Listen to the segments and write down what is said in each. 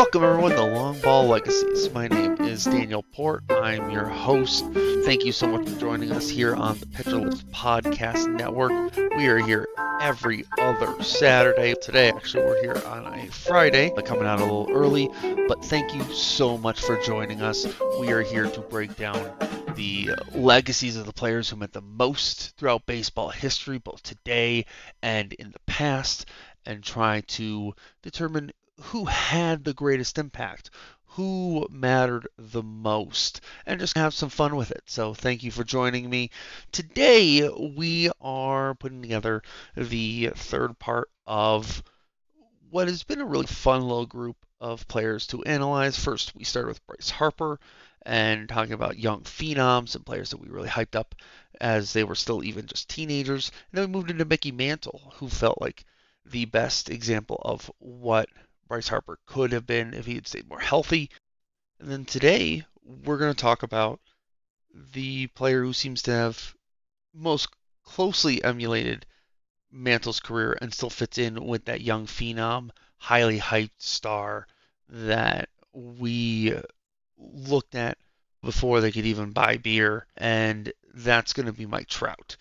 Welcome, everyone, to Long Ball Legacies. My name is Daniel Port. I'm your host. Thank you so much for joining us here on the Pitcher List Podcast Network. We are here every other Saturday. Today, actually, we're here on a Friday, coming out a little early, but thank you so much for joining us. We are here to break down the legacies of the players who meant the most throughout baseball history, both today and in the past, and try to determine who had the greatest impact, who mattered the most, and just have some fun with it. So, thank you for joining me. Today, we are putting together the third part of what has been a really fun little group of players to analyze. First, we started with Bryce Harper and talking about young phenoms and players that we really hyped up as they were still even just teenagers. And then we moved into Mickey Mantle, who felt like the best example of what Bryce Harper could have been if he had stayed more healthy. And then today, we're going to talk about the player who seems to have most closely emulated Mantle's career and still fits in with that young phenom, highly hyped star that we looked at before they could even buy beer, and that's going to be Mike Trout.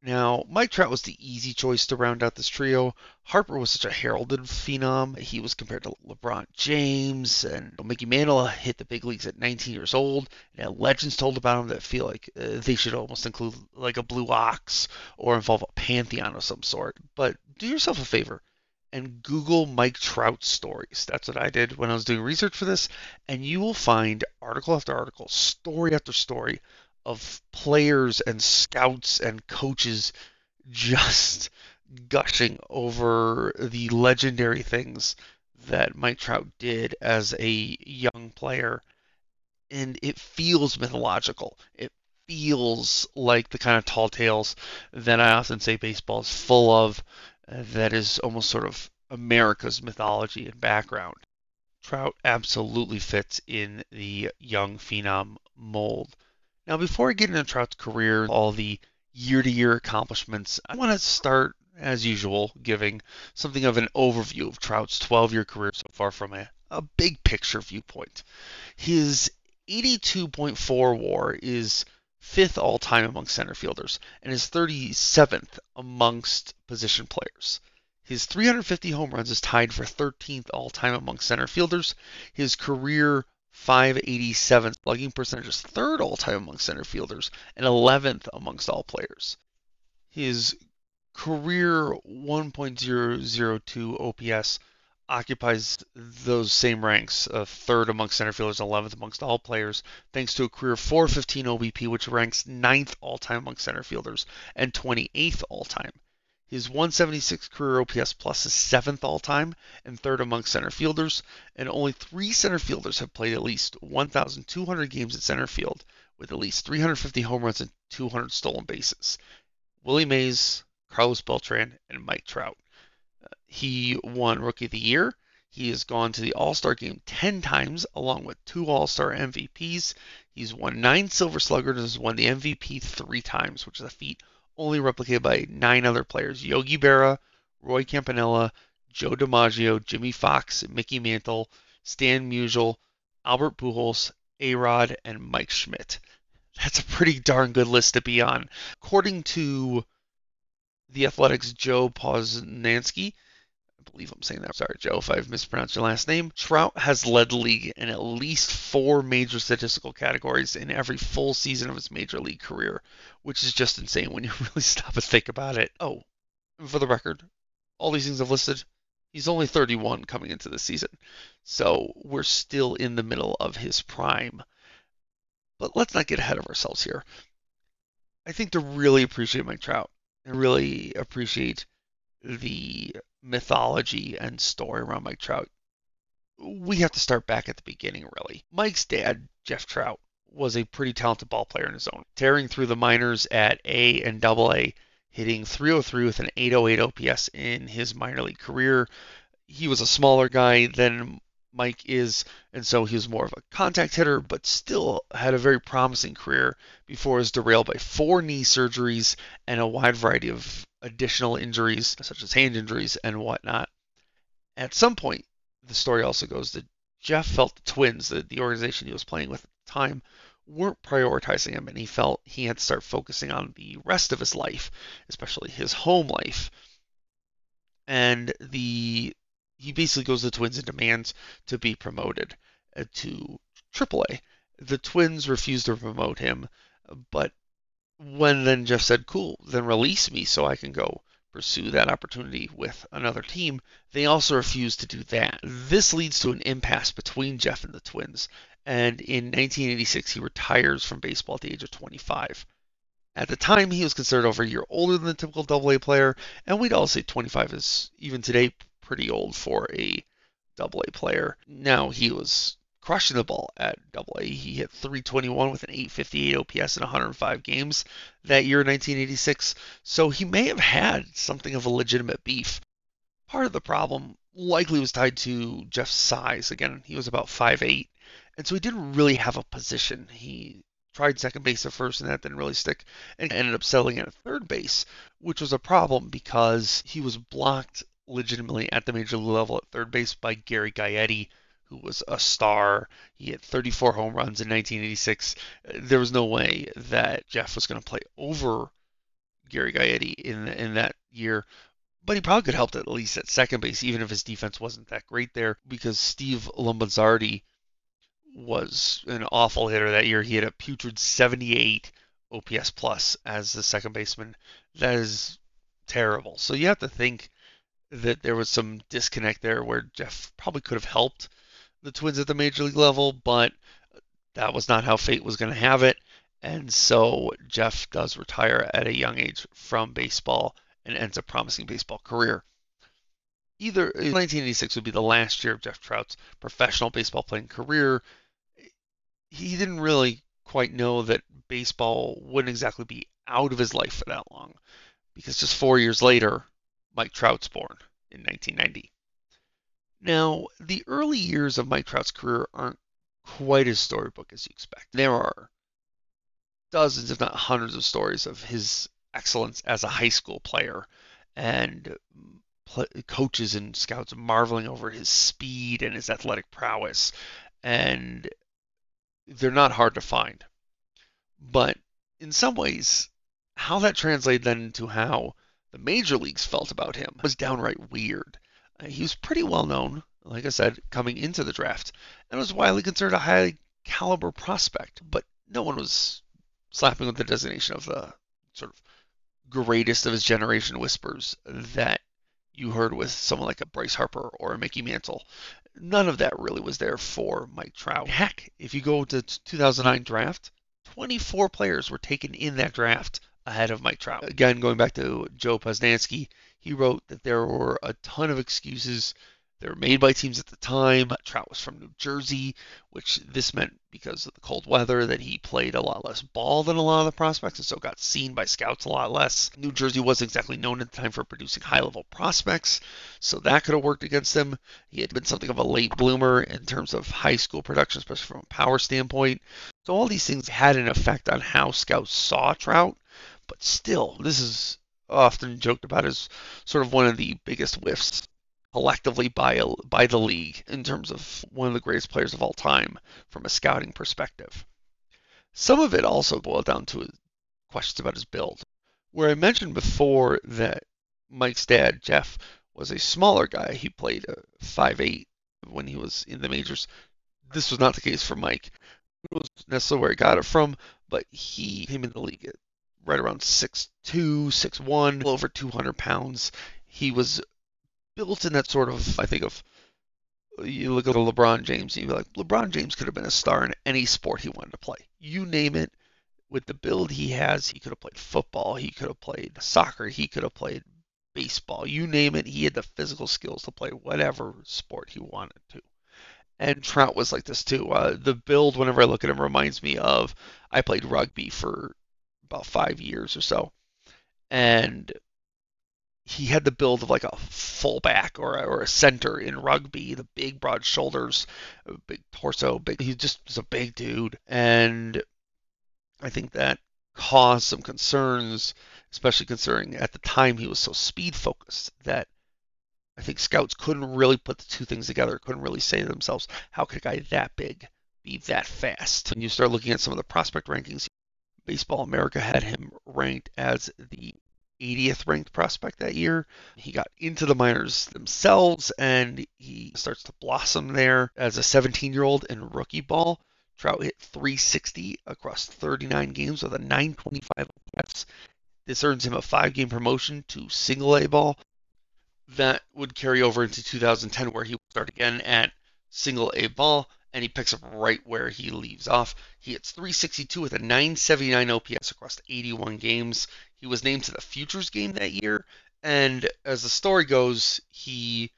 Now, Mike Trout was the easy choice to round out this trio. Harper was such a heralded phenom. He was compared to LeBron James, and Mickey Mantle hit the big leagues at 19 years old. And legends told about him that feel like uh, they should almost include like a blue ox or involve a pantheon of some sort. But do yourself a favor and Google Mike Trout stories. That's what I did when I was doing research for this, and you will find article after article, story after story of players and scouts and coaches just gushing over the legendary things that Mike Trout did as a young player. And it feels mythological. It feels like the kind of tall tales that I often say baseball is full of, that is almost sort of America's mythology and background. Trout absolutely fits in the young phenom mold. Now, before I get into Trout's career, all the year to year accomplishments, I want to start, as usual, giving something of an overview of Trout's 12 year career so far from a, a big picture viewpoint. His 82.4 war is fifth all time among center fielders and is 37th amongst position players. His 350 home runs is tied for 13th all time among center fielders. His career 587 slugging percentage is third all time among center fielders and 11th amongst all players. His career 1.002 OPS occupies those same ranks, uh, third amongst center fielders, 11th amongst all players, thanks to a career 415 OBP, which ranks ninth all time among center fielders and 28th all time. His 176 career OPS plus is seventh all time and third among center fielders, and only three center fielders have played at least 1,200 games at center field with at least 350 home runs and 200 stolen bases. Willie Mays, Carlos Beltran, and Mike Trout. Uh, he won Rookie of the Year. He has gone to the All Star game 10 times, along with two All Star MVPs. He's won nine Silver Slugger and has won the MVP three times, which is a feat only replicated by nine other players Yogi Berra, Roy Campanella, Joe DiMaggio, Jimmie Foxx, Mickey Mantle, Stan Musial, Albert Pujols, A-Rod, and Mike Schmidt. That's a pretty darn good list to be on. According to the Athletic's Joe Posnanski, believe I'm saying that. Sorry, Joe, if I've mispronounced your last name. Trout has led the league in at least four major statistical categories in every full season of his major league career, which is just insane when you really stop and think about it. Oh, for the record, all these things I've listed, he's only 31 coming into the season. So we're still in the middle of his prime. But let's not get ahead of ourselves here. I think to really appreciate Mike Trout and really appreciate the mythology and story around Mike Trout, we have to start back at the beginning, really. Mike's dad, Jeff Trout, was a pretty talented ball player in his own, tearing through the minors at A and Double A, hitting 303 with an 808 OPS in his minor league career. He was a smaller guy than Mike is, and so he was more of a contact hitter, but still had a very promising career before was derailed by four knee surgeries and a wide variety of additional injuries, such as hand injuries and whatnot. At some point, the story also goes that Jeff felt the Twins, the, the organization he was playing with at the time, weren't prioritizing him, and he felt he had to start focusing on the rest of his life, especially his home life. And the he basically goes to the Twins and demands to be promoted uh, to AAA. The Twins refuse to promote him, but when then Jeff said, "Cool, then release me so I can go pursue that opportunity with another team," they also refused to do that. This leads to an impasse between Jeff and the Twins, and in 1986 he retires from baseball at the age of 25. At the time, he was considered over a year older than the typical AA player, and we'd all say 25 is even today pretty old for a double A player. Now he was crushing the ball at double A. He hit 321 with an 858 OPS in 105 games that year in 1986. So he may have had something of a legitimate beef. Part of the problem likely was tied to Jeff's size. Again, he was about 5'8, and so he didn't really have a position. He tried second base at first, and that didn't really stick, and ended up settling at third base, which was a problem because he was blocked legitimately at the major league level at third base by Gary Gaetti, who was a star. He hit 34 home runs in 1986. There was no way that Jeff was going to play over Gary Gaetti in in that year. But he probably could help at least at second base, even if his defense wasn't that great there, because Steve Lombardozzi was an awful hitter that year. He had a putrid 78 OPS plus as the second baseman. That is terrible. So you have to think that there was some disconnect there where Jeff probably could have helped the Twins at the major league level, but that was not how fate was going to have it. And so Jeff does retire at a young age from baseball and ends a promising baseball career. Either uh, 1986 would be the last year of Jeff Trout's professional baseball playing career. He didn't really quite know that baseball wouldn't exactly be out of his life for that long because just four years later, Mike Trout's born in 1990. Now, the early years of Mike Trout's career aren't quite as storybook as you expect. There are dozens, if not hundreds, of stories of his excellence as a high school player and coaches and scouts marveling over his speed and his athletic prowess. And they're not hard to find. But in some ways, how that translated then into how the major leagues felt about him was downright weird. He was pretty well known, like I said, coming into the draft, and was widely considered a high caliber prospect, but no one was slapping with the designation of the sort of greatest of his generation whispers that you heard with someone like a Bryce Harper or a Mickey Mantle. None of that really was there for Mike Trout. Heck, if you go to 2009 draft, 24 players were taken in that draft ahead of Mike Trout. Again, going back to Joe Posnanski, he wrote that there were a ton of excuses that were made by teams at the time. Trout was from New Jersey, which this meant because of the cold weather that he played a lot less ball than a lot of the prospects and so got seen by scouts a lot less. New Jersey wasn't exactly known at the time for producing high level prospects, so that could have worked against him. He had been something of a late bloomer in terms of high school production, especially from a power standpoint. So all these things had an effect on how scouts saw Trout, but still, this is often joked about as sort of one of the biggest whiffs collectively by by the league in terms of one of the greatest players of all time from a scouting perspective. Some of it also boiled down to questions about his build. Where I mentioned before that Mike's dad, Jeff, was a smaller guy. He played uh, a 5'8 when he was in the majors. This was not the case for Mike. It was necessarily where he got it from, but he came in the league at right around 6'2, 6'1, over 200 pounds. He was built in that sort of, I think of, you look at LeBron James, and you be like, LeBron James could have been a star in any sport he wanted to play. You name it, with the build he has, he could have played football, he could have played soccer, he could have played baseball. You name it, he had the physical skills to play whatever sport he wanted to. And Trout was like this too. Uh, the build, whenever I look at him, reminds me of I played rugby for about five years or so, and he had the build of like a fullback or a, or a center in rugby, the big broad shoulders, big torso, big. He just was a big dude, and I think that caused some concerns, especially considering at the time he was so speed focused that I think scouts couldn't really put the two things together, couldn't really say to themselves, how could a guy that big be that fast? When you start looking at some of the prospect rankings, Baseball America had him ranked as the 80th ranked prospect that year. He got into the minors themselves and he starts to blossom there as a 17 year old in rookie ball. Trout hit 360 across 39 games with a 925 OPS. This earns him a five game promotion to single A ball. That would carry over into 2010, where he would start again at single A ball and he picks up right where he leaves off. He hits 362 with a 979 OPS across 81 games. He was named to the Futures game that year, and as the story goes, he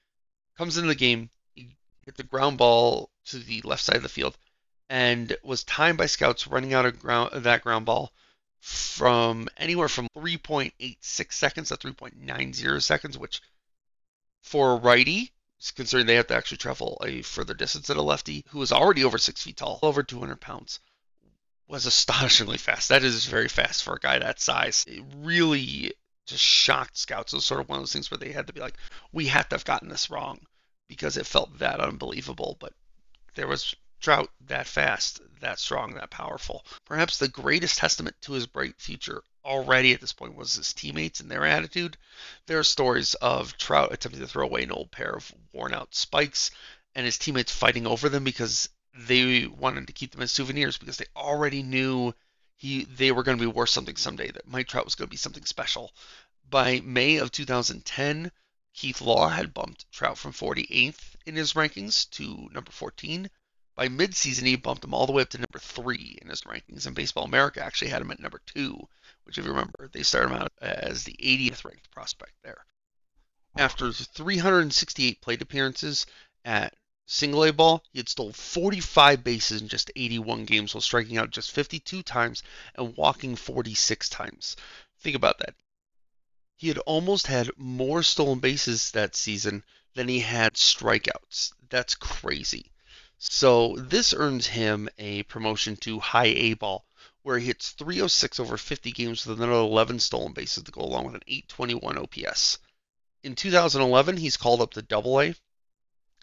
comes into the game, he hit the ground ball to the left side of the field, and was timed by scouts running out of ground, that ground ball from anywhere from 3.86 seconds to 3.90 seconds, which for a righty considering they have to actually travel a further distance than a lefty who is already over six feet tall, over 200 pounds, was astonishingly fast. That is very fast for a guy that size. It really just shocked scouts. It was sort of one of those things where they had to be like, we had to have gotten this wrong because it felt that unbelievable. But there was Trout that fast, that strong, that powerful. Perhaps the greatest testament to his bright future already at this point was his teammates and their attitude. There are stories of Trout attempting to throw away an old pair of worn out spikes and his teammates fighting over them because they wanted to keep them as souvenirs because they already knew he they were going to be worth something someday that Mike Trout was going to be something special. By May of 2010, Keith Law had bumped Trout from 48th in his rankings to number 14. By midseason, he bumped him all the way up to number three in his rankings, and Baseball America actually had him at number two, which, if you remember, they started him out as the 80th ranked prospect there. After 368 plate appearances at single A ball, he had stolen 45 bases in just 81 games while striking out just 52 times and walking 46 times. Think about that. He had almost had more stolen bases that season than he had strikeouts. That's crazy. So this earns him a promotion to high A ball, where he hits 306 over 50 games with another 11 stolen bases to go along with an 821 OPS. In 2011, he's called up to Double A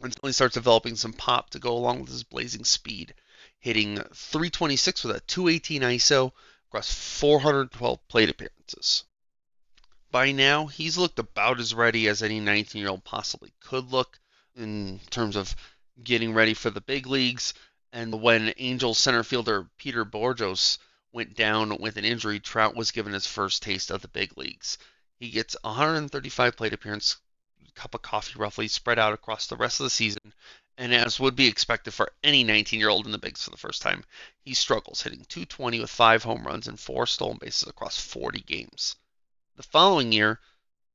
until he starts developing some pop to go along with his blazing speed, hitting 326 with a 218 ISO across 412 plate appearances. By now, he's looked about as ready as any 19 year old possibly could look in terms of getting ready for the big leagues. And when Angels center fielder Peter Bourjos went down with an injury, Trout was given his first taste of the big leagues. He gets 135 plate appearances, cup of coffee roughly, spread out across the rest of the season. And as would be expected for any 19 year old in the bigs for the first time, he struggles, hitting 220 with five home runs and four stolen bases across 40 games. The following year,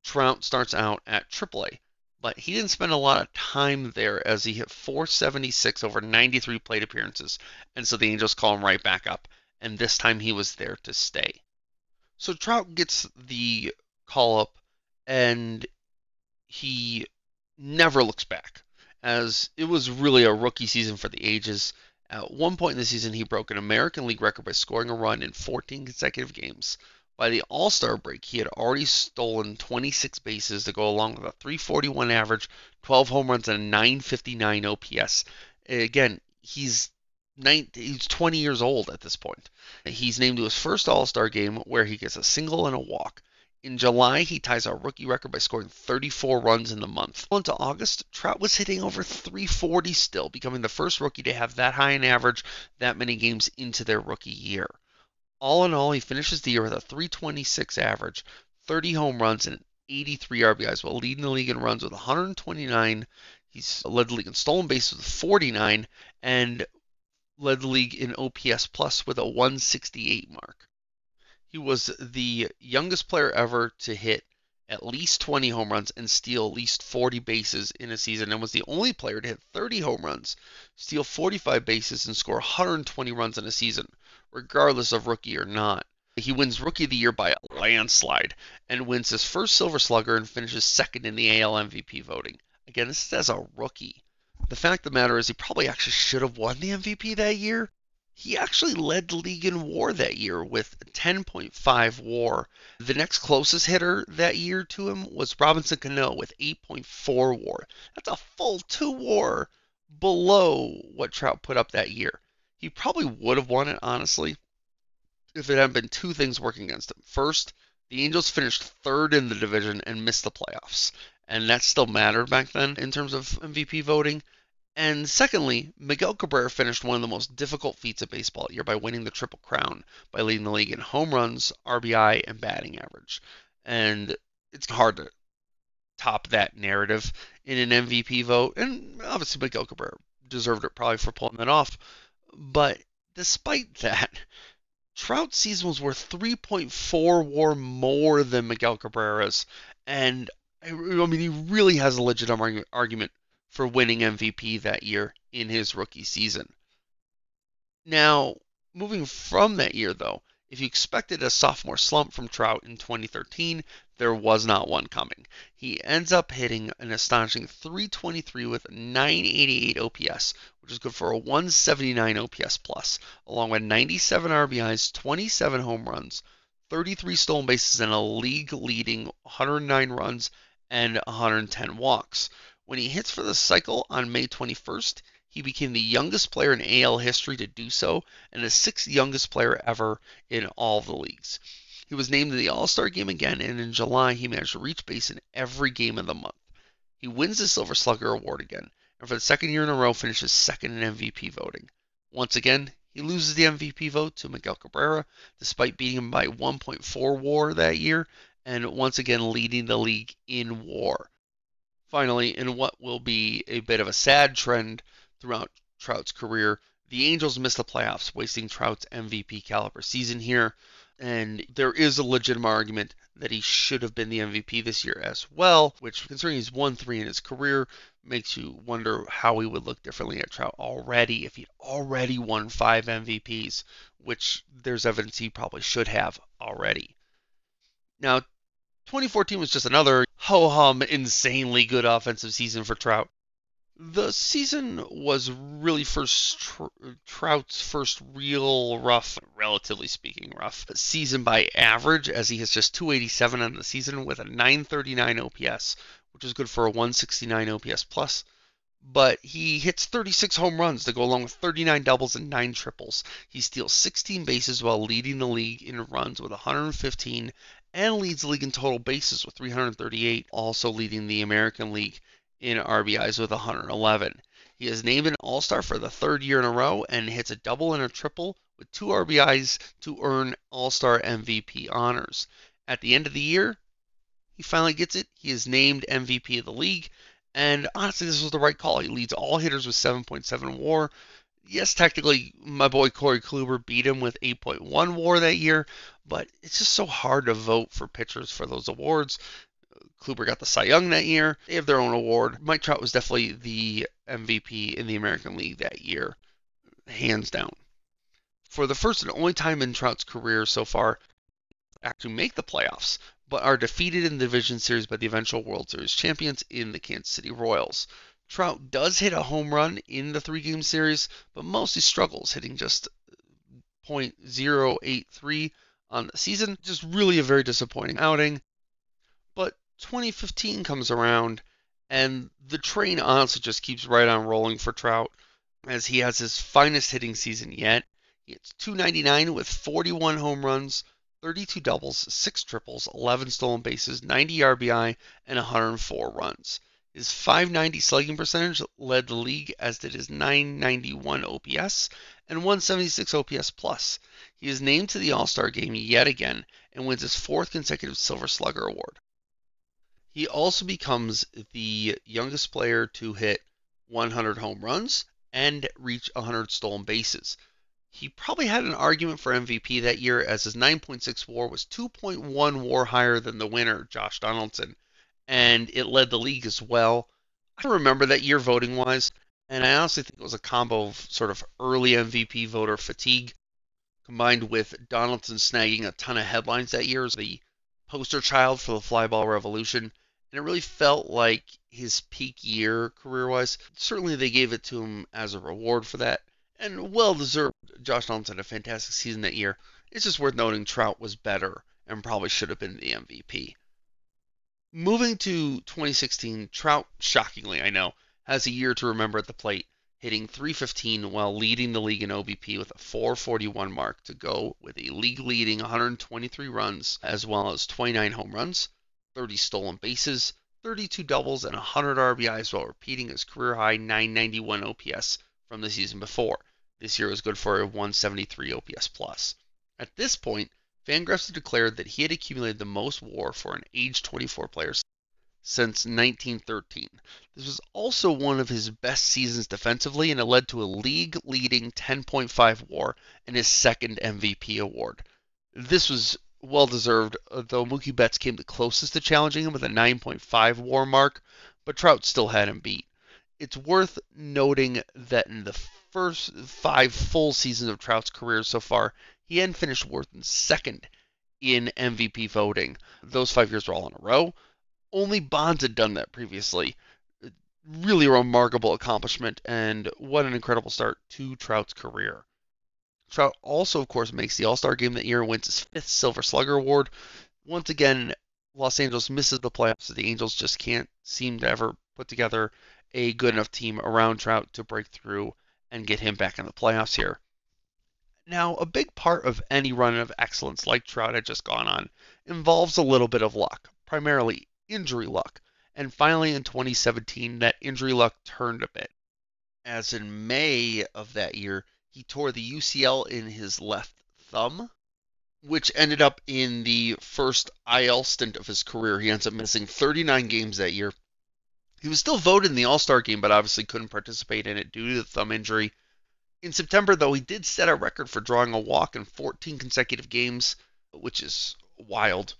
Trout starts out at AAA, but he didn't spend a lot of time there as he hit 476 over 93 plate appearances, and so the Angels call him right back up, and this time he was there to stay. So Trout gets the call up, and he never looks back, as it was really a rookie season for the ages. At one point in the season, he broke an American League record by scoring a run in 14 consecutive games. By the All Star break, he had already stolen 26 bases to go along with a 341 average, 12 home runs, and a 959 OPS. Again, he's 19, he's 20 years old at this point. He's named to his first All Star game where he gets a single and a walk. In July, he ties a rookie record by scoring 34 runs in the month. Into August, Trout was hitting over 340 still, becoming the first rookie to have that high an average that many games into their rookie year. All in all, he finishes the year with a 326 average, 30 home runs, and 83 RBIs while leading the league in runs with 129. He's led the league in stolen bases with 49 and led the league in OPS plus with a 168 mark. He was the youngest player ever to hit at least 20 home runs and steal at least 40 bases in a season and was the only player to hit 30 home runs, steal 45 bases, and score 120 runs in a season, regardless of rookie or not. He wins Rookie of the Year by a landslide and wins his first Silver Slugger and finishes second in the AL MVP voting. Again, this is as a rookie. The fact of the matter is, he probably actually should have won the MVP that year, he actually led the league in war that year with 10.5 war. The next closest hitter that year to him was Robinson Cano with 8.4 war. That's a full two war below what Trout put up that year. He probably would have won it, honestly, if it hadn't been two things working against him. First, the Angels finished third in the division and missed the playoffs. And that still mattered back then in terms of MVP voting. And secondly, Miguel Cabrera finished one of the most difficult feats of baseball year by winning the Triple Crown by leading the league in home runs, RBI, and batting average. And it's hard to top that narrative in an MVP vote. And obviously, Miguel Cabrera deserved it probably for pulling that off. But despite that, Trout's season was worth 3.4 WAR more than Miguel Cabrera's. And I mean, he really has a legitimate argument for winning MVP that year in his rookie season. Now, moving from that year, though, if you expected a sophomore slump from Trout in 2013, there was not one coming. He ends up hitting an astonishing 323 with 988 OPS, which is good for a 179 OPS plus, along with 97 RBIs, 27 home runs, 33 stolen bases, and a league leading 109 runs and 110 walks. When he hits for the cycle on May 21st, he became the youngest player in AL history to do so and the sixth youngest player ever in all the leagues. He was named to the All Star game again, and in July, he managed to reach base in every game of the month. He wins the Silver Slugger Award again, and for the second year in a row, finishes second in MVP voting. Once again, he loses the MVP vote to Miguel Cabrera, despite beating him by 1.4 war that year, and once again leading the league in war. Finally, in what will be a bit of a sad trend throughout Trout's career, the Angels missed the playoffs, wasting Trout's MVP caliber season here. And there is a legitimate argument that he should have been the MVP this year as well, which, considering he's won three in his career, makes you wonder how he would look differently at Trout already if he'd already won five MVPs, which there's evidence he probably should have already. Now, 2014 was just another ho hum, insanely good offensive season for Trout. The season was really first tr- Trout's first real rough, relatively speaking, rough season by average, as he has just 287 on the season with a 939 OPS, which is good for a 169 OPS plus. But he hits 36 home runs to go along with 39 doubles and 9 triples. He steals 16 bases while leading the league in runs with 115 and leads the league in total bases with 338, also leading the American League in RBIs with 111. He is named an All Star for the third year in a row and hits a double and a triple with two RBIs to earn All Star MVP honors. At the end of the year, he finally gets it. He is named MVP of the league. And honestly, this was the right call. He leads all hitters with 7.7 war, yes, technically, my boy Corey Kluber beat him with 8.1 WAR that year, but it's just so hard to vote for pitchers for those awards. Kluber got the Cy Young that year. They have their own award. Mike Trout was definitely the MVP in the American League that year, hands down. For the first and only time in Trout's career so far, actually make the playoffs, but are defeated in the division series by the eventual World Series champions in the Kansas City Royals. Trout does hit a home run in the three game series, but mostly struggles, hitting just .083 on the season. Just really a very disappointing outing. But 2015 comes around, and the train honestly just keeps right on rolling for Trout as he has his finest hitting season yet. It's 299 with 41 home runs, 32 doubles, 6 triples, 11 stolen bases, 90 RBI, and 104 runs. His 590 slugging percentage led the league, as did his 991 OPS and 176 OPS plus. He is named to the All Star game yet again and wins his fourth consecutive Silver Slugger award. He also becomes the youngest player to hit 100 home runs and reach 100 stolen bases. He probably had an argument for MVP that year as his 9.6 WAR was 2.1 WAR higher than the winner, Josh Donaldson, and it led the league as well. I remember that year voting wise, and I honestly think it was a combo of sort of early MVP voter fatigue combined with Donaldson snagging a ton of headlines that year as the poster child for the flyball revolution. And it really felt like his peak year career wise. Certainly they gave it to him as a reward for that. And well deserved. Josh Donaldson had a fantastic season that year. It's just worth noting Trout was better and probably should have been the MVP. Moving to 2016, Trout, shockingly, I know, has a year to remember at the plate, hitting 315 while leading the league in OBP with a 441 mark to go with a league leading 123 runs, as well as 29 home runs, 30 stolen bases, 32 doubles, and 100 RBIs while repeating his career high 991 OPS from the season before. This year was good for a 173 OPS plus. At this point, Fangraphs declared that he had accumulated the most WAR for an age 24 player since 1913. This was also one of his best seasons defensively, and it led to a league leading 10.5 WAR and his second MVP award. This was well deserved, uh, though Mookie Betts came the closest to challenging him with a 9.5 WAR mark, but Trout still had him beat. It's worth noting that in the first five full seasons of Trout's career so far, he hadn't finished worse than second in MVP voting. Those five years were all in a row. Only Bonds had done that previously. Really a remarkable accomplishment, and what an incredible start to Trout's career. Trout also, of course, makes the All Star game that year and wins his fifth Silver Slugger award. Once again, Los Angeles misses the playoffs. The Angels just can't seem to ever put together a good enough team around Trout to break through and get him back in the playoffs here. Now, a big part of any run of excellence like Trout had just gone on involves a little bit of luck, primarily injury luck. And finally, in 2017, that injury luck turned a bit. As in May of that year, he tore the UCL in his left thumb, which ended up in the first IL stint of his career. He ends up missing 39 games that year. He was still voted in the All Star game, but obviously couldn't participate in it due to the thumb injury. In September, though, he did set a record for drawing a walk in 14 consecutive games, which is wild.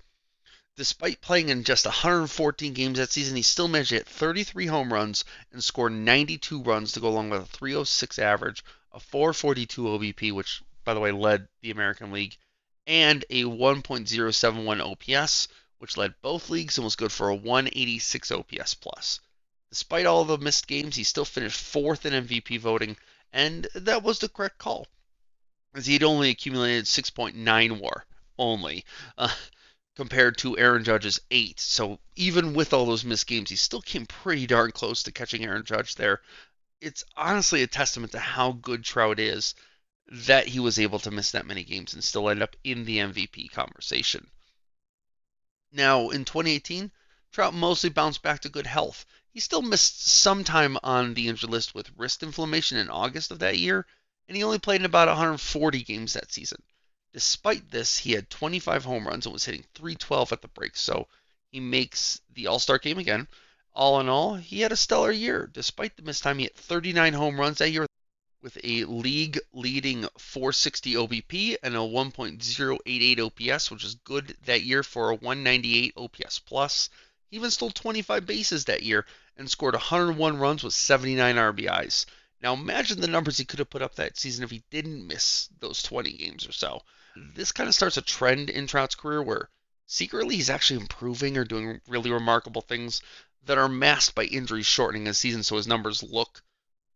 Despite playing in just 114 games that season, he still managed to hit 33 home runs and score 92 runs to go along with a 306 average, a 442 OBP, which, by the way, led the American League, and a 1.071 OPS, which led both leagues and was good for a 186 OPS plus. Despite all the missed games, he still finished fourth in MVP voting and that was the correct call, as he'd only accumulated 6.9 WAR only, uh, compared to Aaron Judge's eight. So even with all those missed games, he still came pretty darn close to catching Aaron Judge there. It's honestly a testament to how good Trout is that he was able to miss that many games and still end up in the MVP conversation. Now, in 2018, Trout mostly bounced back to good health. He still missed some time on the injured list with wrist inflammation in August of that year, and he only played in about 140 games that season. Despite this, he had 25 home runs and was hitting 312 at the break, so he makes the All Star game again. All in all, he had a stellar year. Despite the missed time, he hit 39 home runs that year with a league leading 460 OBP and a 1.088 OPS, which is good that year for a 198 OPS plus. He even stole 25 bases that year and scored 101 runs with 79 RBIs. Now imagine the numbers he could have put up that season if he didn't miss those 20 games or so. This kind of starts a trend in Trout's career where secretly he's actually improving or doing really remarkable things that are masked by injuries shortening his season so his numbers look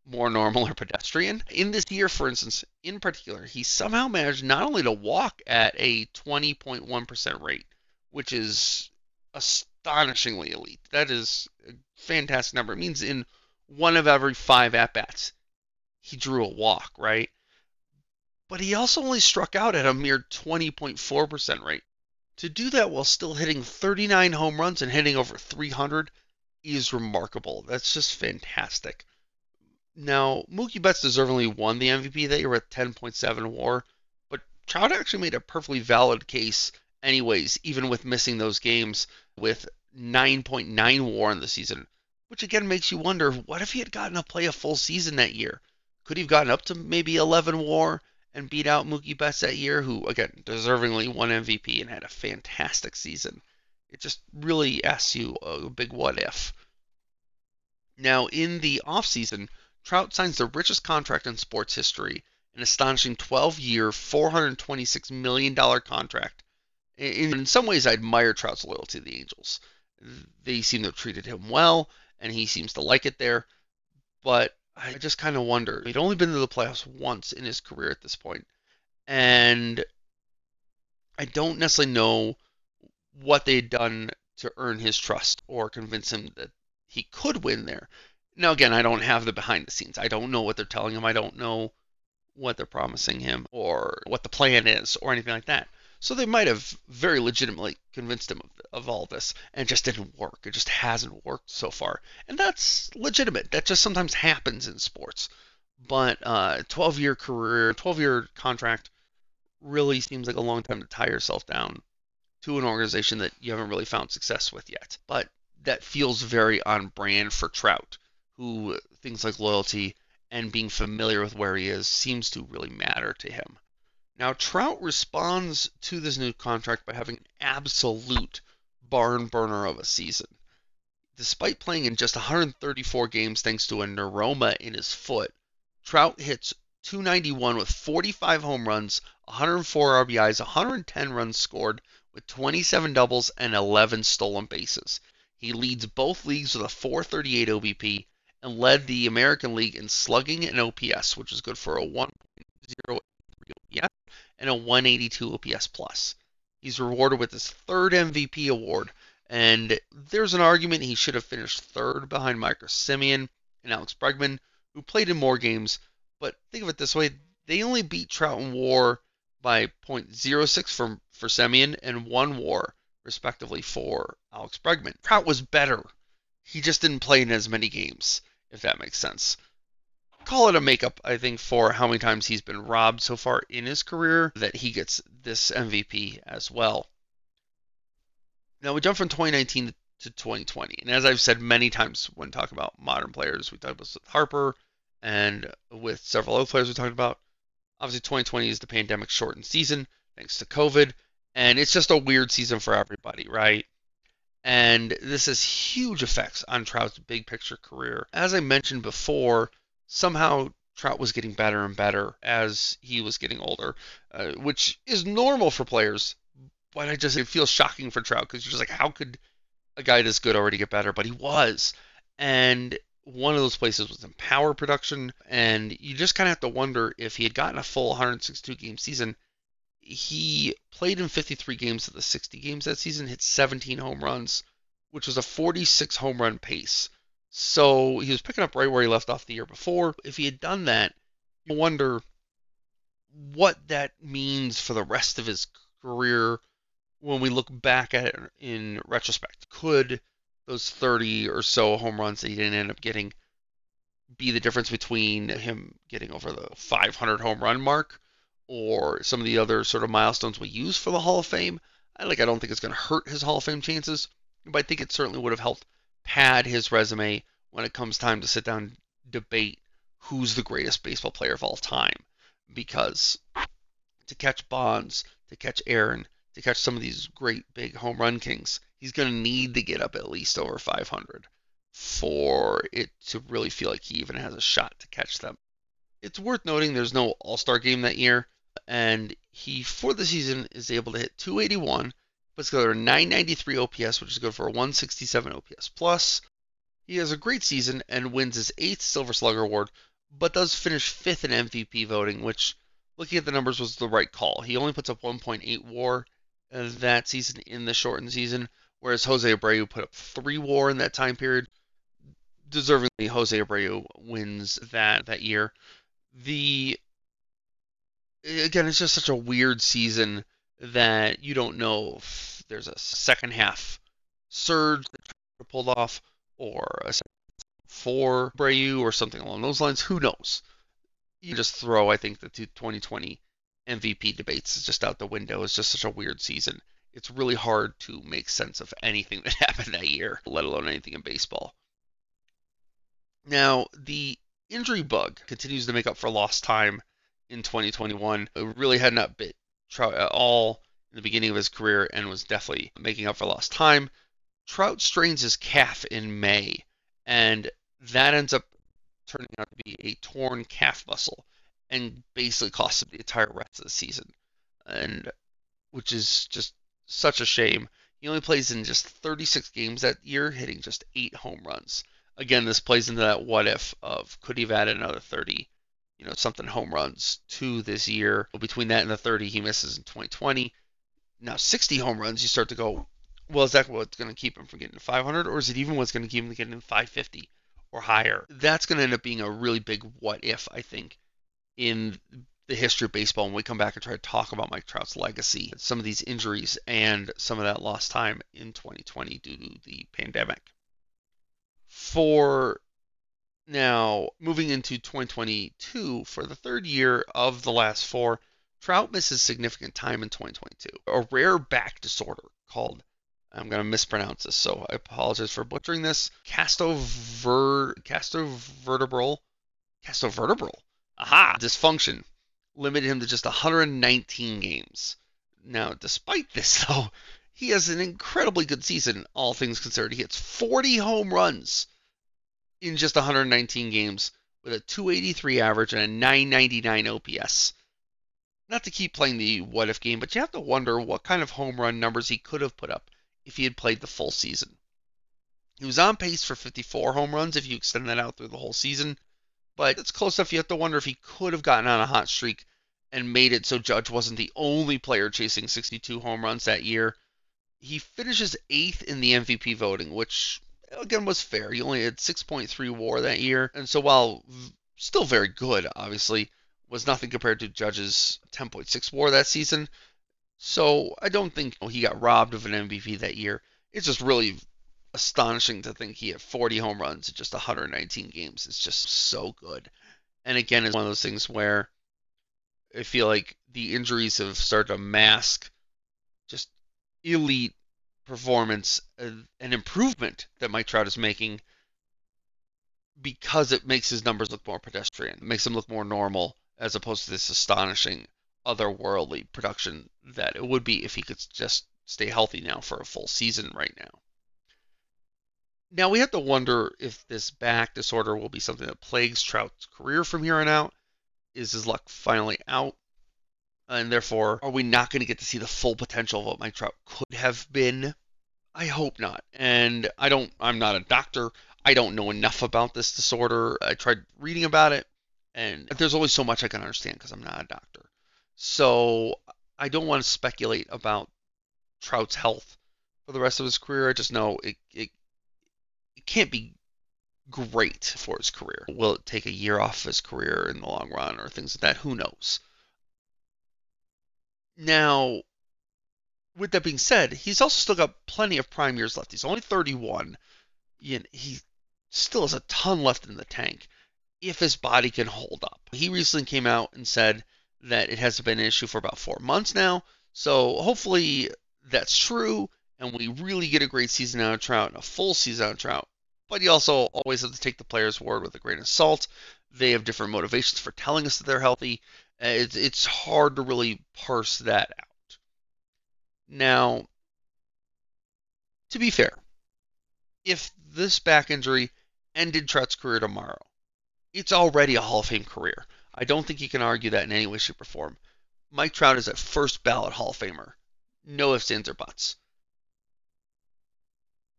more normal or pedestrian. In this year, for instance, in particular, he somehow managed not only to walk at a 20.1% rate, which is astonishingly elite. That is a fantastic number. It means in one of every five at bats, he drew a walk, right? But he also only struck out at a mere 20.4% rate. To do that while still hitting 39 home runs and hitting over 300 is remarkable. That's just fantastic. Now, Mookie Betts deservingly won the MVP that year with 10.7 WAR, but Trout actually made a perfectly valid case, anyways, even with missing those games with 9.9 WAR in the season, which again makes you wonder what if he had gotten to play a full season that year? Could he have gotten up to maybe 11 WAR and beat out Mookie Betts that year, who again deservingly won MVP and had a fantastic season? It just really asks you a big what if. Now, in the offseason, Trout signs the richest contract in sports history, an astonishing 12 year, $426 million contract. In, some ways, I admire Trout's loyalty to the Angels. They seem to have treated him well, and he seems to like it there. But I just kind of wonder. He'd only been to the playoffs once in his career at this point, and I don't necessarily know what they'd done to earn his trust or convince him that he could win there. Now, again, I don't have the behind the scenes. I don't know what they're telling him. I don't know what they're promising him or what the plan is or anything like that. So they might have very legitimately convinced him of, of all this and just didn't work. It just hasn't worked so far. And that's legitimate. That just sometimes happens in sports. But uh, 12 year career, 12 year contract really seems like a long time to tie yourself down to an organization that you haven't really found success with yet. But that feels very on brand for Trout who things like loyalty and being familiar with where he is seems to really matter to him. Now, Trout responds to this new contract by having an absolute barn burner of a season. Despite playing in just 134 games thanks to a neuroma in his foot, Trout hits 291 with 45 home runs, 104 RBIs, 110 runs scored, with 27 doubles and 11 stolen bases. He leads both leagues with a 438 OBP and led the American League in slugging and OPS, which is good for a 1.0 OPS and a 182 OPS plus. He's rewarded with his third MVP award, and there's an argument he should have finished third behind Marcus Semien and Alex Bregman, who played in more games. But think of it this way: they only beat Trout and WAR by 0.06 for for Semien and one WAR respectively for Alex Bregman. Trout was better. He just didn't play in as many games if that makes sense. Call it a makeup, I think, for how many times he's been robbed so far in his career that he gets this MVP as well. Now we jump from 2019 to 2020, and as I've said many times when talking about modern players, we talked about Harper and with several other players we talked about. Obviously, 2020 is the pandemic shortened season thanks to COVID, and it's just a weird season for everybody, right? And this has huge effects on Trout's big picture career. As I mentioned before, somehow Trout was getting better and better as he was getting older, uh, which is normal for players. But I just it feels shocking for Trout because you're just like, how could a guy this good already get better? But he was, and one of those places was in power production, and you just kind of have to wonder if he had gotten a full 162 game season, he played in 53 games of the 60 games that season, hit 17 home runs, which was a 46 home run pace. So he was picking up right where he left off the year before. If he had done that, you wonder what that means for the rest of his career when we look back at it in retrospect. Could those 30 or so home runs that he didn't end up getting be the difference between him getting over the 500 home run mark or some of the other sort of milestones we use for the Hall of Fame. I like I don't think it's going to hurt his Hall of Fame chances, but I think it certainly would have helped pad his resume when it comes time to sit down and debate who's the greatest baseball player of all time. Because to catch Bonds, to catch Aaron, to catch some of these great big home run kings, he's going to need to get up at least over 500 for it to really feel like he even has a shot to catch them. It's worth noting there's no All Star game that year, and he, for the season, is able to hit 281, puts together a 993 OPS, which is good for a 167 OPS plus. He has a great season and wins his eighth Silver Slugger award, but does finish fifth in MVP voting, which, looking at the numbers, was the right call. He only puts up 1.8 WAR that season in the shortened season, whereas Jose Abreu put up three WAR in that time period. Deservingly, Jose Abreu wins that that year. The again, it's just such a weird season that you don't know if there's a second half surge that pulled off or a for Abreu or something along those lines. Who knows? You just throw, I think, the 2020 MVP debates is just out the window. It's just such a weird season. It's really hard to make sense of anything that happened that year, let alone anything in baseball. Now, the injury bug continues to make up for lost time in 2021. It really had not bit Trout at all in the beginning of his career and was definitely making up for lost time. Trout strains his calf in May, and that ends up turning out to be a torn calf muscle and basically cost him the entire rest of the season. And which is just such a shame. He only plays in just 36 games that year, hitting just eight home runs. Again, this plays into that what if of could he have added another 30, you know, something home runs to this year. Well, between that and the 30 he misses in 2020, now 60 home runs, you start to go, well, is that what's going to keep him from getting to 500, or is it even what's going to keep him from getting to 550 or higher? That's going to end up being a really big what if, I think, in the history of baseball when we come back and try to talk about Mike Trout's legacy, some of these injuries, and some of that lost time in 2020 due to the pandemic. For now, moving into 2022, for the third year of the last four, Trout misses significant time in 2022. A rare back disorder called, I'm going to mispronounce this, so I apologize for butchering this, castover, castovertebral, castovertebral Aha! Dysfunction limited him to just 119 games. Now, despite this, though, he has an incredibly good season, all things considered. He hits 40 home runs in just 119 games with a 283 average and a 999 OPS. Not to keep playing the what if game, but you have to wonder what kind of home run numbers he could have put up if he had played the full season. He was on pace for 54 home runs if you extend that out through the whole season, but it's close enough. You have to wonder if he could have gotten on a hot streak and made it so Judge wasn't the only player chasing 62 home runs that year. He finishes eighth in the MVP voting, which again was fair. He only had 6.3 WAR that year, and so while still very good, obviously, was nothing compared to Judge's 10.6 WAR that season. So I don't think he got robbed of an MVP that year. It's just really astonishing to think he had 40 home runs in just 119 games. It's just so good. And again, it's one of those things where I feel like the injuries have started to mask just elite performance uh, and improvement that Mike Trout is making because it makes his numbers look more pedestrian. It makes him look more normal as opposed to this astonishing otherworldly production that it would be if he could just stay healthy now for a full season right now. Now we have to wonder if this back disorder will be something that plagues Trout's career from here on out. Is his luck finally out? And therefore, are we not going to get to see the full potential of what Mike Trout could have been? I hope not. And I don't, I'm not a doctor. I don't know enough about this disorder. I tried reading about it, and there's only so much I can understand because I'm not a doctor. So I don't want to speculate about Trout's health for the rest of his career. I just know it, it can't be great for his career. Will it take a year off his career in the long run or things like that? Who knows? Now, with that being said, he's also still got plenty of prime years left. He's only 31. He still has a ton left in the tank if his body can hold up. He recently came out and said that it hasn't been an issue for about four months now. So hopefully that's true and we really get a great season out of Trout and a full season out of Trout. But you also always have to take the player's word with a grain of salt. They have different motivations for telling us that they're healthy. Uh, it's, it's hard to really parse that out. Now, to be fair, if this back injury ended Trout's career tomorrow, it's already a Hall of Fame career. I don't think you can argue that in any way, shape, or form. Mike Trout is a first ballot Hall of Famer. No ifs, ands, or buts.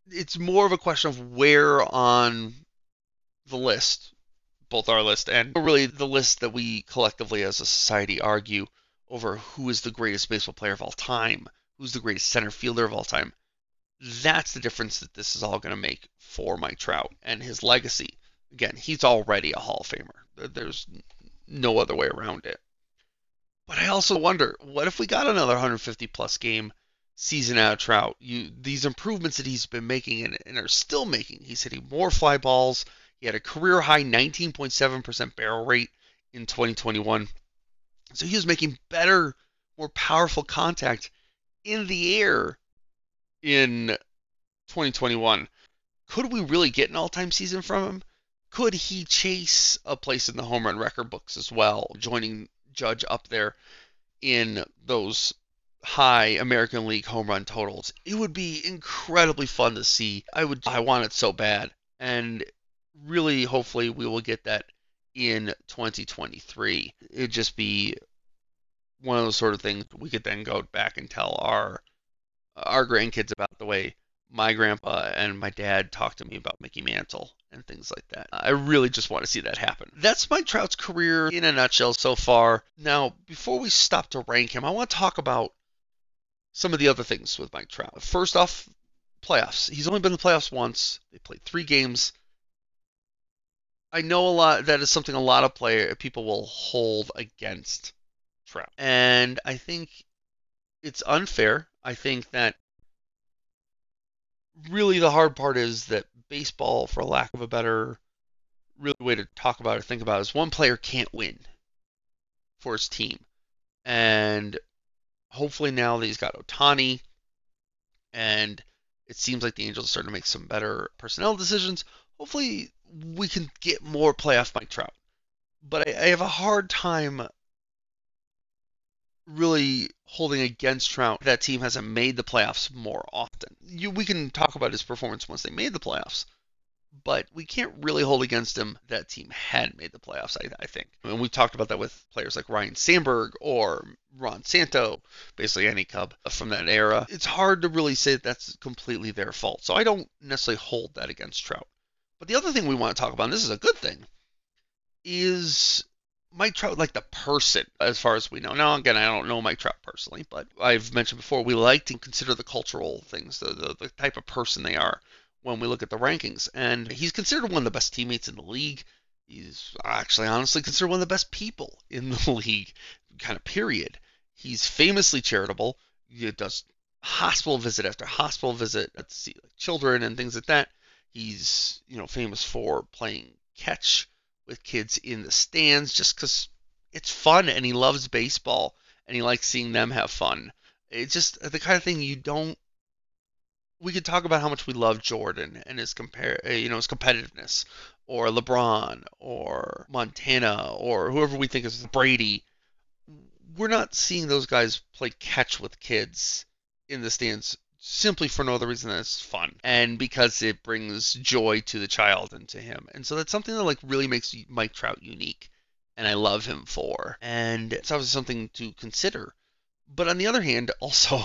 It's more of a question of where on the list, both our list and really the list that we collectively as a society argue over who is the greatest baseball player of all time, who's the greatest center fielder of all time. That's the difference that this is all going to make for Mike Trout and his legacy. Again, he's already a Hall of Famer. There's no other way around it. But I also wonder, what if we got another 150 plus game season out of Trout? You these improvements that he's been making and, and are still making. He's hitting more fly balls. He had a career high 19.7% barrel rate in 2021. So he was making better, more powerful contact in the air in 2021. Could we really get an all-time season from him? Could he chase a place in the home run record books as well, joining Judge up there in those high American League home run totals? It would be incredibly fun to see. I would I want it so bad. And really hopefully we will get that in 2023. It'd just be one of those sort of things we could then go back and tell our our grandkids about the way my grandpa and my dad talked to me about Mickey Mantle and things like that. I really just want to see that happen. That's Mike Trout's career in a nutshell so far. Now, before we stop to rank him, I want to talk about some of the other things with Mike Trout. First off, playoffs. He's only been in the playoffs once. They played three games. I know a lot. That is something a lot of player people will hold against Trout, and I think it's unfair. I think that really the hard part is that baseball, for lack of a better really way to talk about or think about, it, is one player can't win for his team, and hopefully now that he's got Ohtani and it seems like the Angels are starting to make some better personnel decisions. Hopefully we can get more playoff Mike Trout. But I, I have a hard time really holding against Trout. That team hasn't made the playoffs more often. You, we can talk about his performance once they made the playoffs, but we can't really hold against him that team had made the playoffs, I, I think. I mean, we talked about that with players like Ryne Sandberg or Ron Santo, basically any Cub from that era. It's hard to really say that that's completely their fault. So I don't necessarily hold that against Trout. But the other thing we want to talk about, and this is a good thing, is Mike Trout like the person, as far as we know. Now, again, I don't know Mike Trout personally, but I've mentioned before we like to consider the cultural things, the, the, the type of person they are when we look at the rankings. And he's considered one of the best teammates in the league. He's actually, honestly, considered one of the best people in the league, kind of period. He's famously charitable. He does hospital visit after hospital visit to see like, children and things like that. He's, you know, famous for playing catch with kids in the stands just because it's fun and he loves baseball and he likes seeing them have fun. It's just the kind of thing you don't. We could talk about how much we love Jordan and his compare, uh, you know, his competitiveness, or LeBron, or Montana, or whoever we think is Brady. We're not seeing those guys play catch with kids in the stands simply for no other reason than it's fun and because it brings joy to the child and to him. And so that's something that like really makes Mike Trout unique and I love him for. And it's obviously something to consider. But on the other hand, also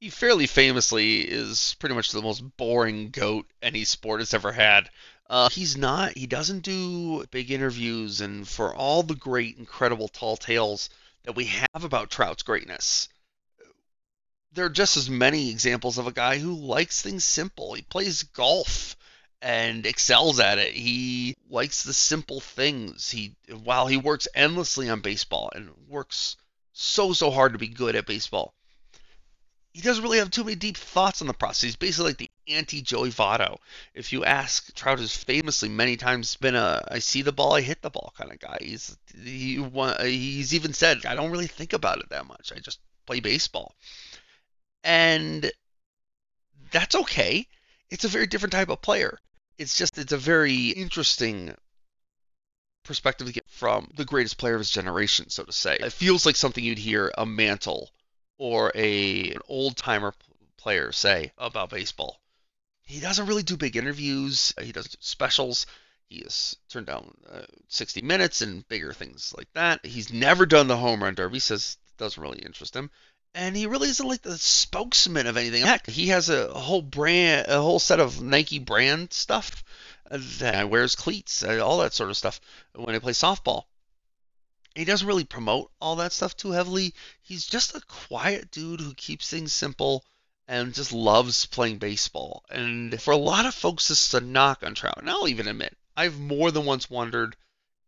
he fairly famously is pretty much the most boring goat any sport has ever had. Uh, he's not, he doesn't do big interviews, and for all the great, incredible tall tales that we have about Trout's greatness, there are just as many examples of a guy who likes things simple. He plays golf and excels at it. He likes the simple things. He while he works endlessly on baseball and works so so hard to be good at baseball. He doesn't really have too many deep thoughts on the process. He's basically like the anti Joey Votto. If you ask, Trout has famously many times been a I see the ball, I hit the ball kind of guy. He's he he's even said I don't really think about it that much. I just play baseball. And that's okay. It's a very different type of player. It's just, it's a very interesting perspective to get from the greatest player of his generation, so to say. It feels like something you'd hear a Mantle or a an old timer player say about baseball. He doesn't really do big interviews. He doesn't do specials. He has turned down uh, 60 Minutes and bigger things like that. He's never done the home run derby. Says it doesn't really interest him. And he really isn't like the spokesman of anything. Heck, he has a whole brand, a whole set of Nike brand stuff that wears cleats, uh, all that sort of stuff when he plays softball. He doesn't really promote all that stuff too heavily. He's just a quiet dude who keeps things simple and just loves playing baseball. And for a lot of folks, this is a knock on Trout. And I'll even admit, I've more than once wondered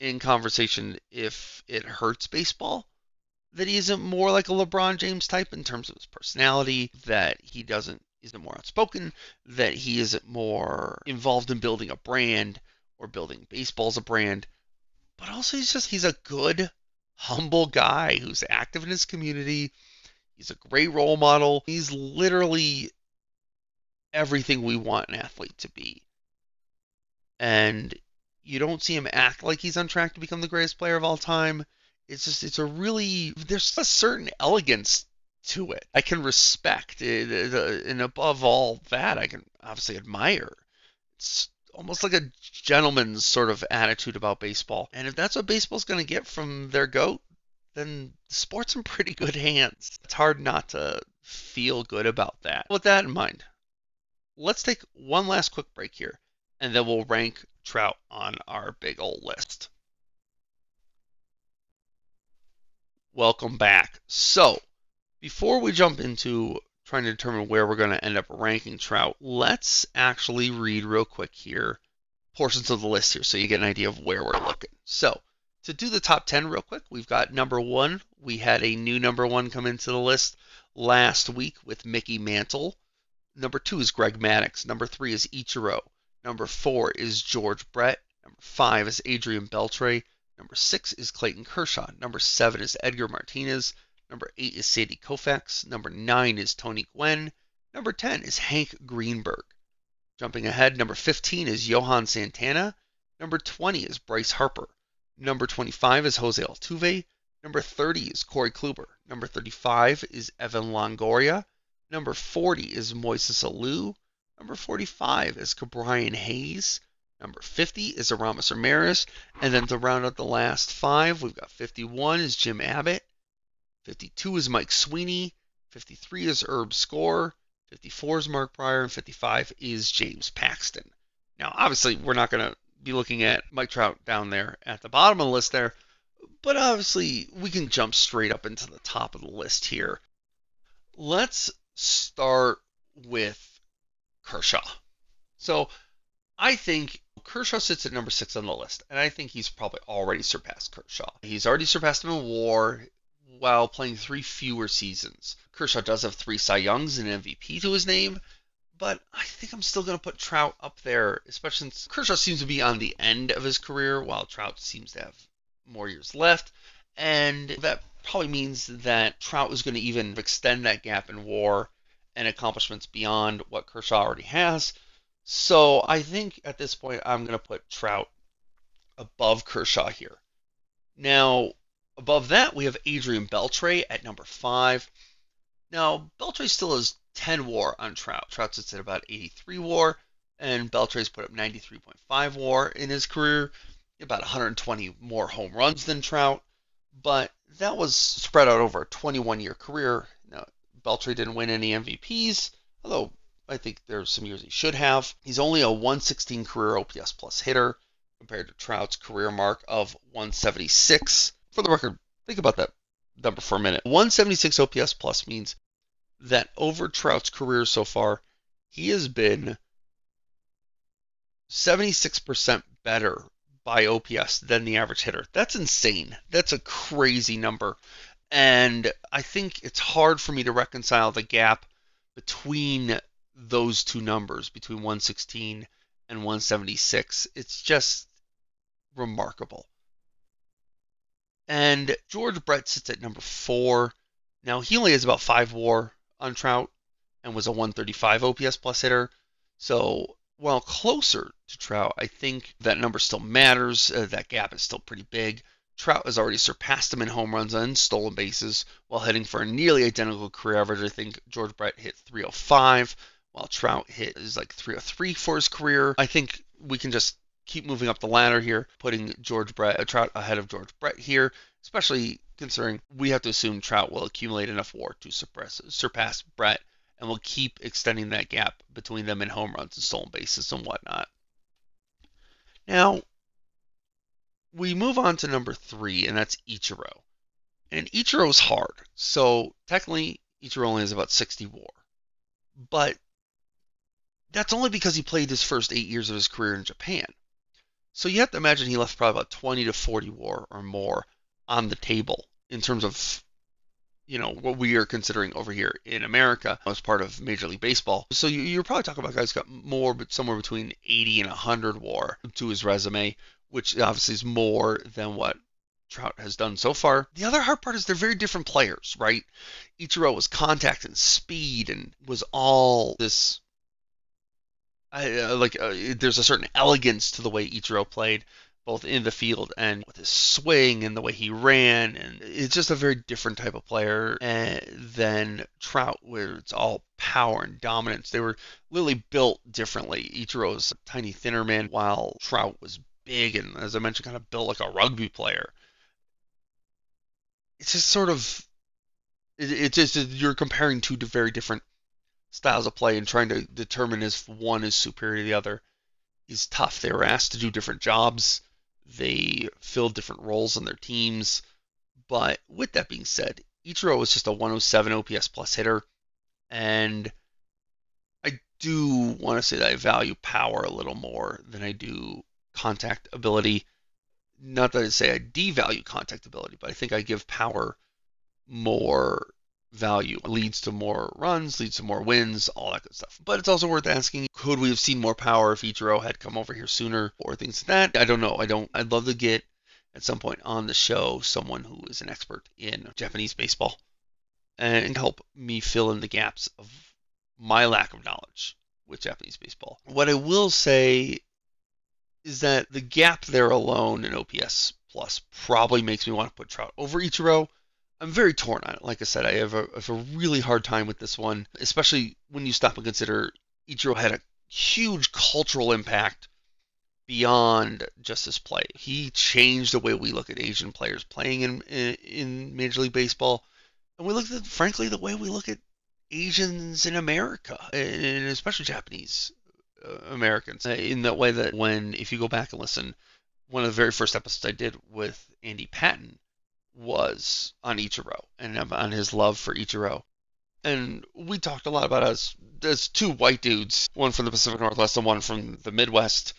in conversation if it hurts baseball that he isn't more like a LeBron James type in terms of his personality, that he doesn't isn't more outspoken, that he isn't more involved in building a brand or building baseball as a brand, but also he's just he's a good, humble guy who's active in his community. He's a great role model. He's literally everything we want an athlete to be. And you don't see him act like he's on track to become the greatest player of all time. It's just it's a really there's a certain elegance to it. I can respect it, uh, and above all that, I can obviously admire. It's almost like a gentleman's sort of attitude about baseball. And if that's what baseball's going to get from their goat, then the sport's in pretty good hands. It's hard not to feel good about that. With that in mind, let's take one last quick break here, and then we'll rank Trout on our big old list. Welcome back. So, before we jump into trying to determine where we're going to end up ranking Trout, let's actually read real quick here portions of the list here so you get an idea of where we're looking. So, to do the top 10 real quick, we've got number one. We had a new number one come into the list last week with Mickey Mantle. Number two is Greg Maddux. Number three is Ichiro. Number four is George Brett. Number five is Adrian Beltre. Number six is Clayton Kershaw. Number seven is Edgar Martinez. Number 8 is Sandy Koufax. Number 9 is Tony Gwynn. Number 10 is Hank Greenberg. Jumping ahead, number 15 is Johan Santana. Number 20 is Bryce Harper. Number 25 is Jose Altuve. Number 30 is Corey Kluber. Number 35 is Evan Longoria. Number 40 is Moises Alou. Number 45 is Ke'Bryan Hayes. Number 50 is Aramis Ramirez. And then to round out the last five, we've got 51 is Jim Abbott. 52 is Mike Sweeney. 53 is Herb Score. 54 is Mark Prior. And 55 is James Paxton. Now, obviously, we're not going to be looking at Mike Trout down there at the bottom of the list there. But obviously, we can jump straight up into the top of the list here. Let's start with Kershaw. So I think Kershaw sits at number six on the list, and I think he's probably already surpassed Kershaw. He's already surpassed him in WAR while playing three fewer seasons. Kershaw does have three Cy Youngs and MVP to his name, but I think I'm still going to put Trout up there, especially since Kershaw seems to be on the end of his career, while Trout seems to have more years left. And that probably means that Trout is going to even extend that gap in WAR and accomplishments beyond what Kershaw already has. So I think at this point I'm going to put Trout above Kershaw here. Now, Above that, we have Adrian Beltre at number five. Now, Beltre still has 10 war on Trout. Trout sits at about 83 war, and Beltre's put up 93.5 war in his career, about 120 more home runs than Trout. But that was spread out over a 21 year career. Now, Beltre didn't win any MVPs, although I think there's some years he should have. He's only a 116 career OPS plus hitter compared to Trout's career mark of 176 for the record, think about that number for a minute. 176 OPS plus means that over Trout's career so far, he has been 76% better by OPS than the average hitter. That's insane. That's a crazy number. And I think it's hard for me to reconcile the gap between those two numbers, between 116 and 176. It's just remarkable. And George Brett sits at number four. Now, he only has about five war on Trout and was a 135 OPS plus hitter. So, while closer to Trout, I think that number still matters. Uh, that gap is still pretty big. Trout has already surpassed him in home runs and stolen bases while hitting for a nearly identical career average. I think George Brett hit 305 while Trout hit is like 303 for his career. I think we can just keep moving up the ladder here, putting George Brett, uh, Trout ahead of George Brett here, especially considering we have to assume Trout will accumulate enough WAR to suppress, surpass Brett, and will keep extending that gap between them in home runs and stolen bases and whatnot. Now, we move on to number three, and that's Ichiro. And Ichiro is hard. So technically, Ichiro only has about 60 WAR. But that's only because he played his first eight years of his career in Japan. So you have to imagine he left probably about 20 to 40 WAR or more on the table in terms of you know what we are considering over here in America as part of Major League Baseball. So you, are probably talking about guys got more, but somewhere between 80 and 100 WAR to his resume, which obviously is more than what Trout has done so far. The other hard part is they're very different players, right? Ichiro was contact and speed and was all this. Uh, like uh, there's a certain elegance to the way Ichiro played, both in the field and with his swing and the way he ran. And it's just a very different type of player eh, than Trout, where it's all power and dominance. They were literally built differently. Ichiro was a tiny, thinner man, while Trout was big and, as I mentioned, kind of built like a rugby player. It's just sort of, it's just you're comparing two very different styles of play and trying to determine if one is superior to the other is tough. They were asked to do different jobs they filled different roles on their teams. But with that being said, Ichiro was just a 107 OPS plus hitter. And I do want to say that I value power a little more than I do contact ability. Not that I say I devalue contact ability, but I think I give power more value. Leads to more runs, leads to more wins, all that good stuff. But it's also worth asking, could we have seen more power if Ichiro had come over here sooner or things like that? I don't know. I don't I'd love to get at some point on the show someone who is an expert in Japanese baseball and help me fill in the gaps of my lack of knowledge with Japanese baseball. What I will say is that the gap there alone in OPS plus probably makes me want to put Trout over Ichiro I'm very torn on it. Like I said, I have a, I have a really hard time with this one, especially when you stop and consider Ichiro had a huge cultural impact beyond just his play. He changed the way we look at Asian players playing in, in, in Major League Baseball, and we look at, frankly, the way we look at Asians in America, and especially Japanese uh, Americans, uh, in that way that when, if you go back and listen, one of the very first episodes I did with Andy Patton was on Ichiro and on his love for Ichiro. And we talked a lot about us as two white dudes, one from the Pacific Northwest and one from the Midwest.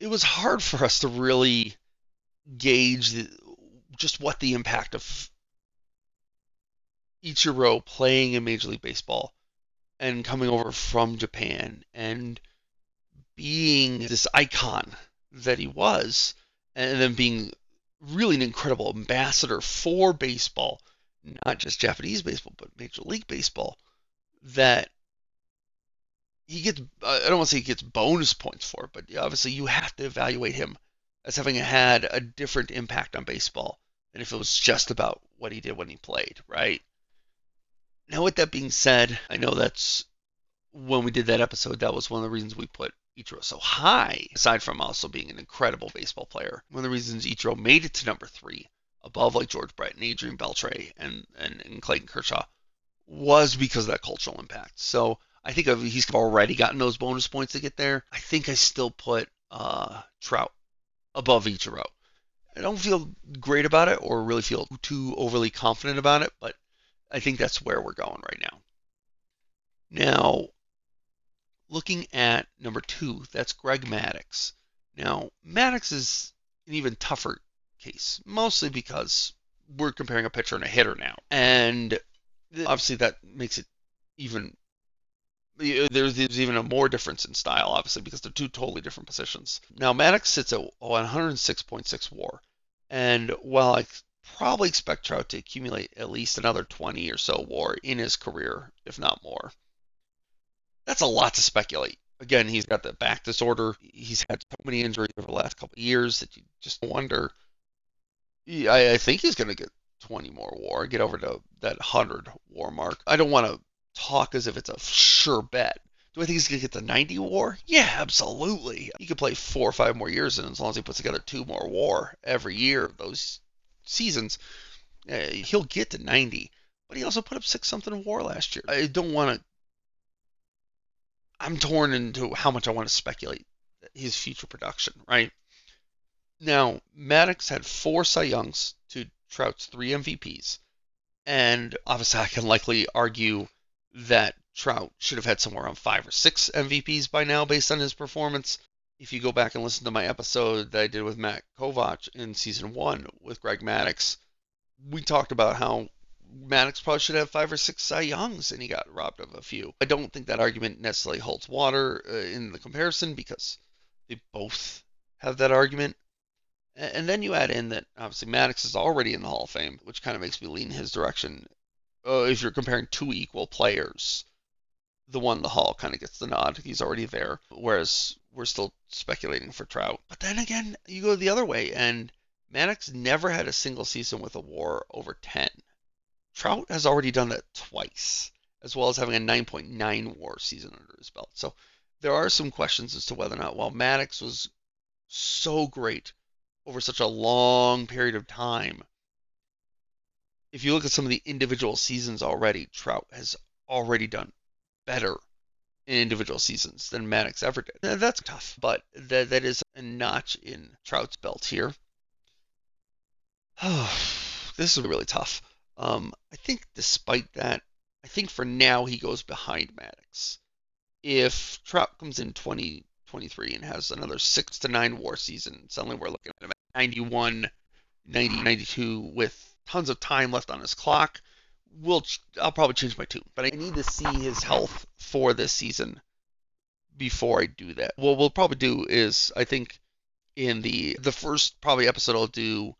It was hard for us to really gauge the, just what the impact of Ichiro playing in Major League Baseball and coming over from Japan and being this icon that he was, and then being really an incredible ambassador for baseball, not just Japanese baseball, but Major League Baseball, that he gets, I don't want to say he gets bonus points for, but obviously you have to evaluate him as having had a different impact on baseball than if it was just about what he did when he played, right? Now, with that being said, I know that's when we did that episode, that was one of the reasons we put Ichiro so high, aside from also being an incredible baseball player. One of the reasons Ichiro made it to number three, above like George Brett and Adrian Beltre and, and, and Clayton Kershaw, was because of that cultural impact. So I think he's already gotten those bonus points to get there. I think I still put uh, Trout above Ichiro. I don't feel great about it or really feel too overly confident about it, but I think that's where we're going right now. Now, looking at number two, that's Greg Maddux. Now, Maddux is an even tougher case, mostly because we're comparing a pitcher and a hitter now. And obviously that makes it even uh, there's, there's even a more difference in style, obviously, because they're two totally different positions. Now, Maddux sits at 106.6 WAR, and while I probably expect Trout to accumulate at least another 20 or so WAR in his career, if not more, that's a lot to speculate. Again, he's got the back disorder. He's had so many injuries over the last couple of years that you just wonder I, I think he's going to get 20 more war, get over to that 100 war mark. I don't want to talk as if it's a sure bet. Do I think he's going to get the 90 war? Yeah, absolutely. He could play four or five more years, and as long as he puts together two more war every year, those seasons, uh, he'll get to 90. But he also put up six something war last year. I don't want to. I'm torn into how much I want to speculate his future production, right? Now, Maddux had four Cy Youngs to Trout's three MVPs. And obviously, I can likely argue that Trout should have had somewhere around five or six MVPs by now based on his performance. If you go back and listen to my episode that I did with Matt Kovach in season one with Greg Maddux, we talked about how Maddux probably should have five or six Cy Youngs, and he got robbed of a few. I don't think that argument necessarily holds water uh, in the comparison because they both have that argument. And then you add in that obviously Maddux is already in the Hall of Fame, which kind of makes me lean his direction. Uh, if you're comparing two equal players, the one the Hall kind of gets the nod. He's already there, whereas we're still speculating for Trout. But then again, you go the other way, and Maddux never had a single season with a WAR over 10. Trout has already done that twice, as well as having a 9.9 WAR season under his belt. So there are some questions as to whether or not, while Maddux was so great over such a long period of time. If you look at some of the individual seasons already, Trout has already done better in individual seasons than Maddux ever did. That's tough, but that, that is a notch in Trout's belt here. this is really tough. Um, I think despite that, I think for now he goes behind Maddux. If Trout comes in 20, 23 and has another six to nine war season. Suddenly we're looking at 91, 90, 92 with tons of time left on his clock. We'll, I'll probably change my tune, but I need to see his health for this season before I do that. What we'll probably do is, I think, in the the first probably episode I'll do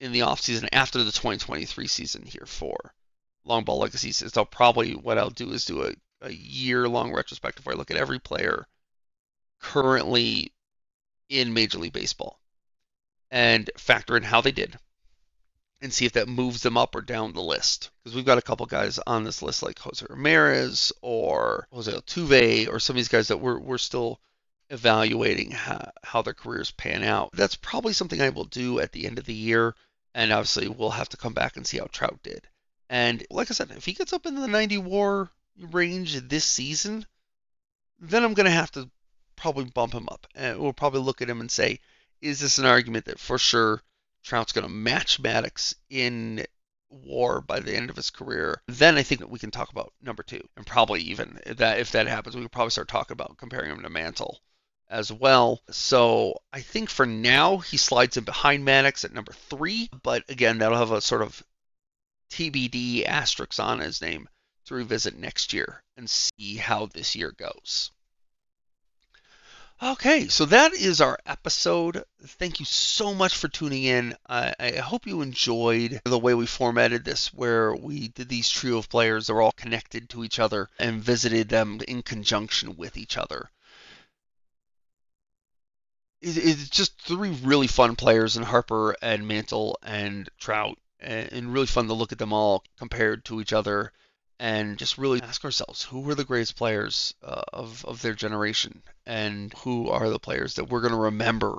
in the off season after the 2023 season here for Long Ball is I'll probably what I'll do is do a, a year long retrospective where I look at every player currently in Major League Baseball and factor in how they did and see if that moves them up or down the list. Because we've got a couple guys on this list like Jose Ramirez or Jose Altuve or some of these guys that we're, we're still evaluating how, how their careers pan out. That's probably something I will do at the end of the year. And obviously, we'll have to come back and see how Trout did. And like I said, if he gets up into the 90 war range this season, then I'm going to have to probably bump him up. And we'll probably look at him and say, is this an argument that for sure Trout's going to match Maddux in war by the end of his career? Then I think that we can talk about number two. And probably even that if that happens, we could probably start talking about comparing him to Mantle as well. So I think for now he slides in behind Maddux at number three. But again, that'll have a sort of TBD asterisk on his name to revisit next year and see how this year goes. Okay, so that is our episode. Thank you so much for tuning in. I, I, hope you enjoyed the way we formatted this, where we did these trio of players. They're all connected to each other and visited them in conjunction with each other. It, it's just three really fun players in Harper and Mantle and Trout, and, and really fun to look at them all compared to each other and just really ask ourselves who were the greatest players uh, of, of their generation? And who are the players that we're going to remember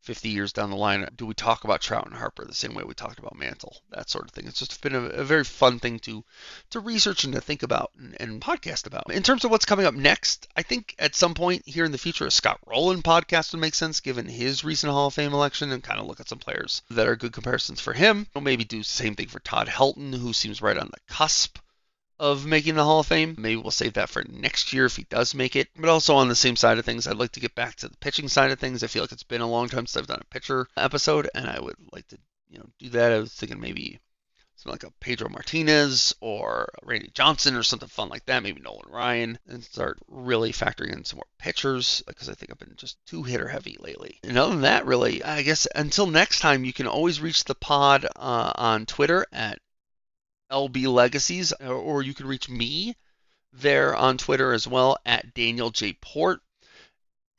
50 years down the line. Do we talk about Trout and Harper the same way we talked about Mantle? That sort of thing. It's just been a, a very fun thing to to research and to think about and, and, podcast about. In terms of what's coming up next, I think at some point here in the future, a Scott Rolen podcast would make sense given his recent Hall of Fame election and kind of look at some players that are good comparisons for him. We'll maybe do the same thing for Todd Helton, who seems right on the cusp of making the Hall of Fame. Maybe we'll save that for next year if he does make it. But also on the same side of things, I'd like to get back to the pitching side of things. I feel like it's been a long time since I've done a pitcher episode, and I would like to, you know, do that. I was thinking maybe something like a Pedro Martinez or Randy Johnson or something fun like that. Maybe Nolan Ryan, and start really factoring in some more pitchers because I think I've been just too hitter heavy lately. And other than that, really, I guess until next time, you can always reach the pod uh, on Twitter at LB Legacies, uh, or you can reach me there on Twitter as well at Daniel J. Port.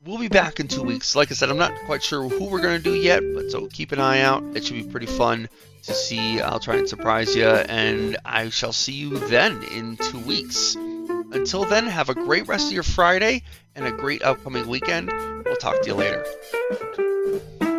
we'll be back in two weeks. Like I said, I'm not quite sure who we're going to do yet, but so keep an eye out. It should be pretty fun to see. I'll try and surprise you, and I shall see you then in two weeks. Until then, have a great rest of your Friday and a great upcoming weekend. We'll talk to you later.